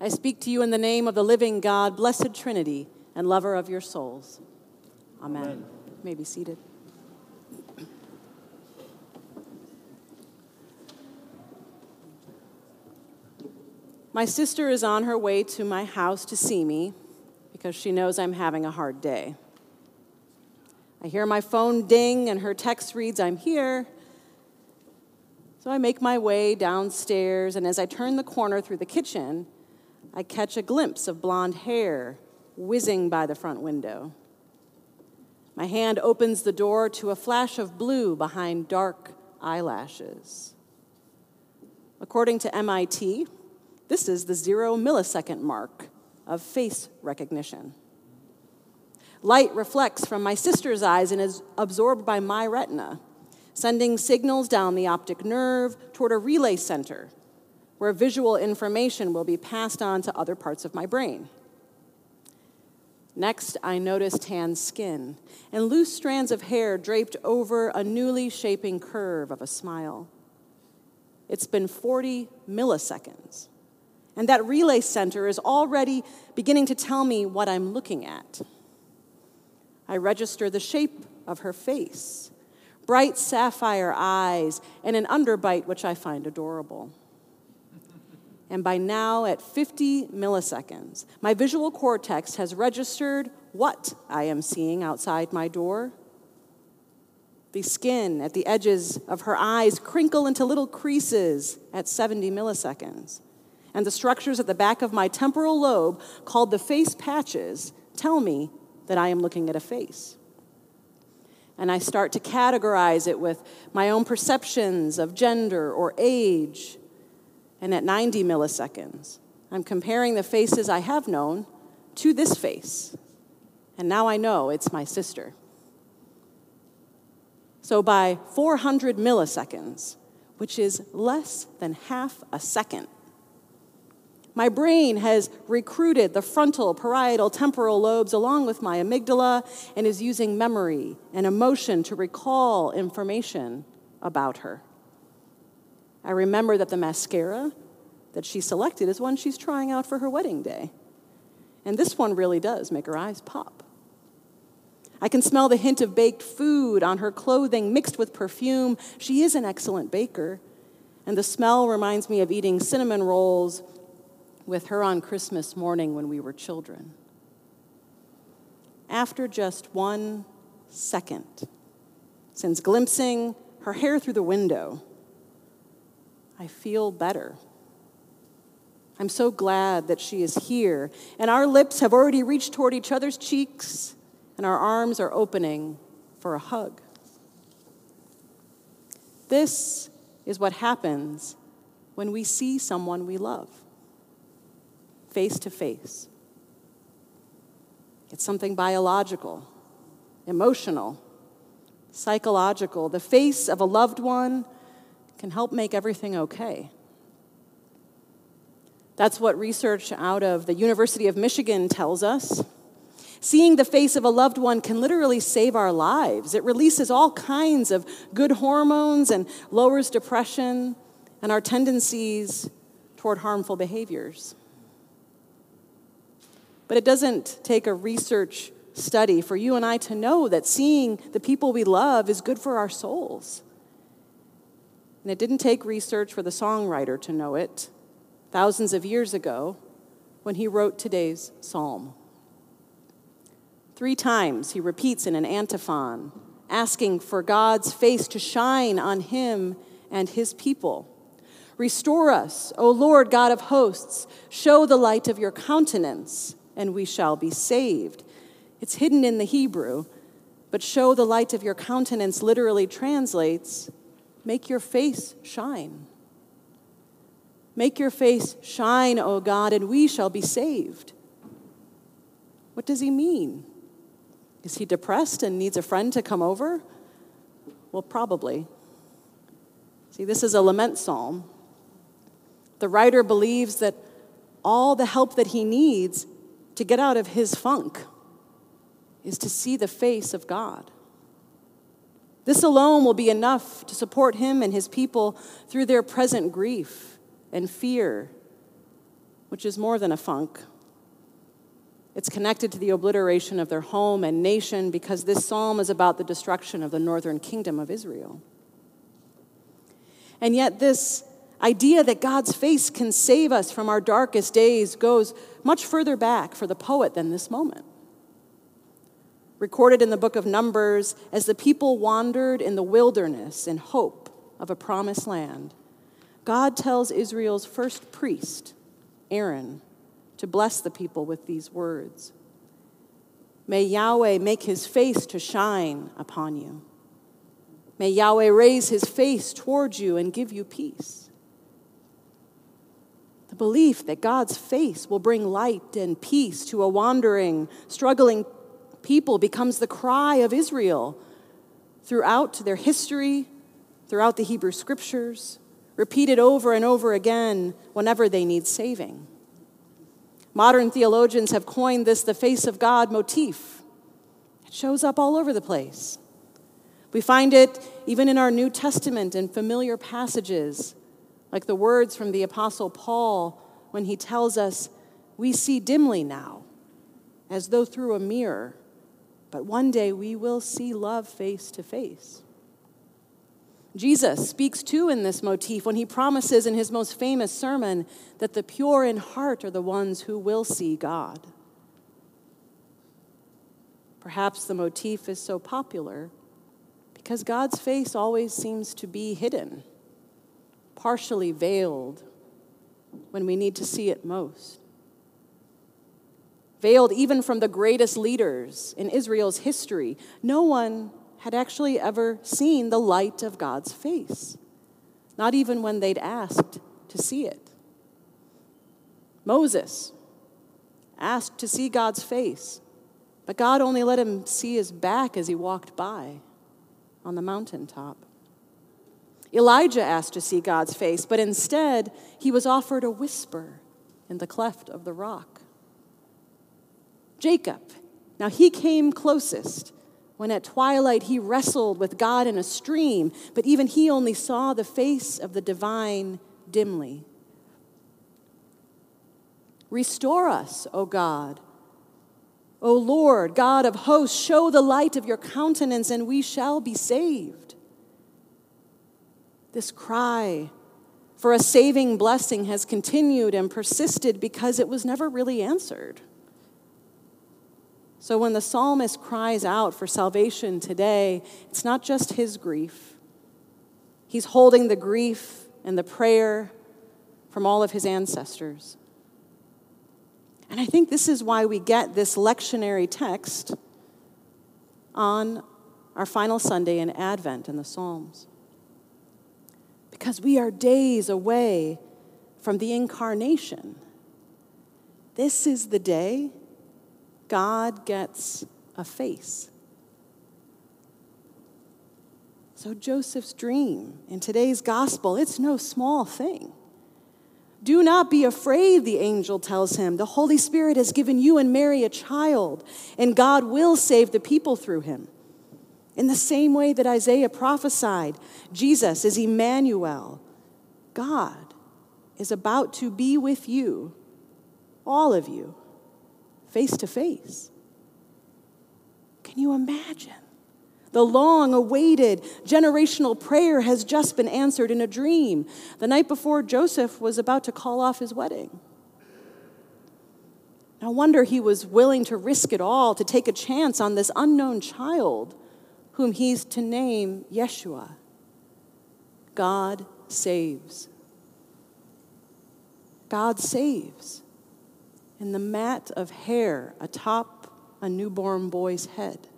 I speak to you in the name of the living God, blessed Trinity, and lover of your souls. Amen. Amen. You may be seated. My sister is on her way to my house to see me because she knows I'm having a hard day. I hear my phone ding and her text reads, I'm here. So I make my way downstairs, and as I turn the corner through the kitchen, I catch a glimpse of blonde hair whizzing by the front window. My hand opens the door to a flash of blue behind dark eyelashes. According to MIT, this is the zero millisecond mark of face recognition. Light reflects from my sister's eyes and is absorbed by my retina, sending signals down the optic nerve toward a relay center where visual information will be passed on to other parts of my brain. Next, I notice tan skin and loose strands of hair draped over a newly shaping curve of a smile. It's been 40 milliseconds, and that relay center is already beginning to tell me what I'm looking at. I register the shape of her face, bright sapphire eyes, and an underbite which I find adorable. And by now, at 50 milliseconds, my visual cortex has registered what I am seeing outside my door. The skin at the edges of her eyes crinkle into little creases at 70 milliseconds. And the structures at the back of my temporal lobe, called the face patches, tell me that I am looking at a face. And I start to categorize it with my own perceptions of gender or age and at 90 milliseconds, I'm comparing the faces I have known to this face. And now I know it's my sister. So by 400 milliseconds, which is less than half a second, my brain has recruited the frontal, parietal, temporal lobes along with my amygdala and is using memory and emotion to recall information about her. I remember that the mascara that she selected is one she's trying out for her wedding day. And this one really does make her eyes pop. I can smell the hint of baked food on her clothing mixed with perfume. She is an excellent baker. And the smell reminds me of eating cinnamon rolls with her on Christmas morning when we were children. After just one second, since glimpsing her hair through the window, I feel better. I'm so glad that she is here. And our lips have already reached toward each other's cheeks, and our arms are opening for a hug. This is what happens when we see someone we love face to face. It's something biological, emotional, psychological. The face of a loved one can help make everything okay. That's what research out of the University of Michigan tells us. Seeing the face of a loved one can literally save our lives. It releases all kinds of good hormones and lowers depression and our tendencies toward harmful behaviors. But it doesn't take a research study for you and I to know that seeing the people we love is good for our souls. And it didn't take research for the songwriter to know it thousands of years ago when he wrote today's psalm. Three times he repeats in an antiphon, asking for God's face to shine on him and his people. Restore us, O Lord God of hosts, show the light of your countenance, and we shall be saved. It's hidden in the Hebrew, but show the light of your countenance literally translates make your face shine. Make your face shine, O God, and we shall be saved. What does he mean? Is he depressed and needs a friend to come over? Well, probably. See, this is a lament psalm. The writer believes that all the help that he needs to get out of his funk is to see the face of God. This alone will be enough to support him and his people through their present grief and fear which is more than a funk. It's connected to the obliteration of their home and nation because this psalm is about the destruction of the northern kingdom of Israel. And yet, this idea that God's face can save us from our darkest days goes much further back for the poet than this moment. Recorded in the book of Numbers, as the people wandered in the wilderness in hope of a promised land, God tells Israel's first priest, Aaron, to bless the people with these words May Yahweh make his face to shine upon you. May Yahweh raise his face towards you and give you peace. The belief that God's face will bring light and peace to a wandering, struggling people becomes the cry of Israel throughout their history, throughout the Hebrew scriptures, repeated over and over again whenever they need saving. Modern theologians have coined this the face of God motif. It shows up all over the place. We find it even in our New Testament in familiar passages, like the words from the Apostle Paul when he tells us, We see dimly now, as though through a mirror, but one day we will see love face to face. Jesus speaks too in this motif when he promises in his most famous sermon that the pure in heart are the ones who will see God. Perhaps the motif is so popular because God's face always seems to be hidden, partially veiled when we need to see it most. Veiled even from the greatest leaders in Israel's history. No one had actually ever seen the light of God's face, not even when they'd asked to see it. Moses asked to see God's face, but God only let him see his back as he walked by on the mountaintop. Elijah asked to see God's face, but instead he was offered a whisper in the cleft of the rock. Jacob, now he came closest when at twilight he wrestled with God in a stream, but even he only saw the face of the divine dimly. Restore us, O God. O Lord, God of hosts, show the light of your countenance, and we shall be saved. This cry for a saving blessing has continued and persisted because it was never really answered. So when the psalmist cries out for salvation today, it's not just his grief. He's holding the grief and the prayer from all of his ancestors. And I think this is why we get this lectionary text on our final Sunday in Advent in the Psalms. Because we are days away from the incarnation. This is the day God gets a face. So, Joseph's dream in today's gospel, it's no small thing. Do not be afraid, the angel tells him. The Holy Spirit has given you and Mary a child, and God will save the people through him. In the same way that Isaiah prophesied, Jesus is Emmanuel. God is about to be with you, all of you, face to face. Can you imagine? The long awaited generational prayer has just been answered in a dream the night before Joseph was about to call off his wedding. No wonder he was willing to risk it all to take a chance on this unknown child whom he's to name Yeshua. God saves. God saves in the mat of hair atop a newborn boy's head,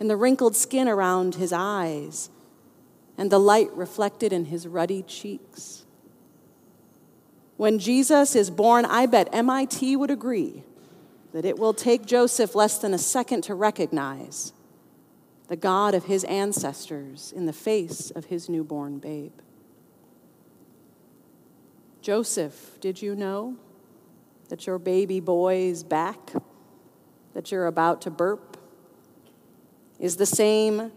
in the wrinkled skin around his eyes, and the light reflected in his ruddy cheeks. When Jesus is born, I bet MIT would agree that it will take Joseph less than a second to recognize the God of his ancestors in the face of his newborn babe. Joseph, did you know? That your baby boy's back that you're about to burp is the same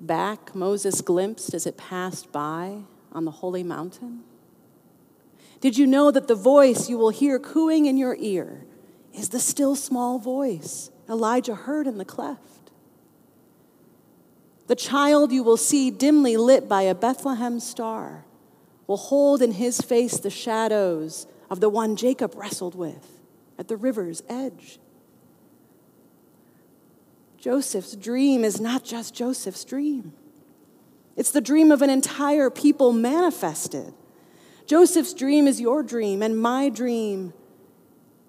back Moses glimpsed as it passed by on the holy mountain? Did you know that the voice you will hear cooing in your ear is the still small voice Elijah heard in the cleft? The child you will see dimly lit by a Bethlehem star will hold in his face the shadows of the one Jacob wrestled with at the river's edge. Joseph's dream is not just Joseph's dream. It's the dream of an entire people manifested. Joseph's dream is your dream and my dream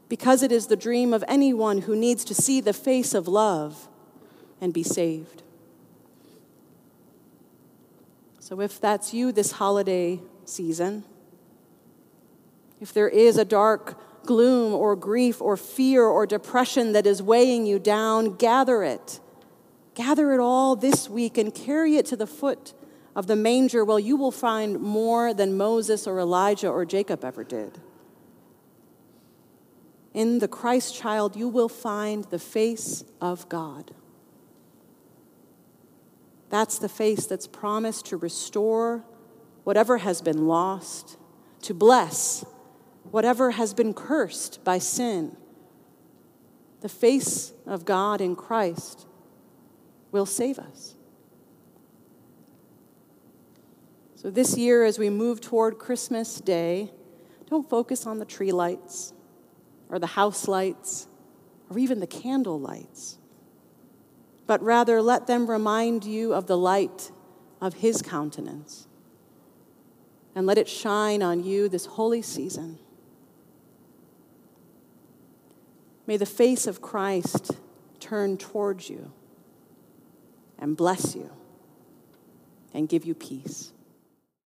because it is the dream of anyone who needs to see the face of love and be saved. So, if that's you this holiday season, if there is a dark gloom or grief or fear or depression that is weighing you down, gather it. Gather it all this week and carry it to the foot of the manger where you will find more than Moses or Elijah or Jacob ever did. In the Christ child, you will find the face of God. That's the face that's promised to restore whatever has been lost, to bless whatever has been cursed by sin. The face of God in Christ will save us. So, this year, as we move toward Christmas Day, don't focus on the tree lights or the house lights or even the candle lights, but rather let them remind you of the light of His countenance and let it shine on you this holy season. May the face of Christ turn towards you and bless you and give you peace.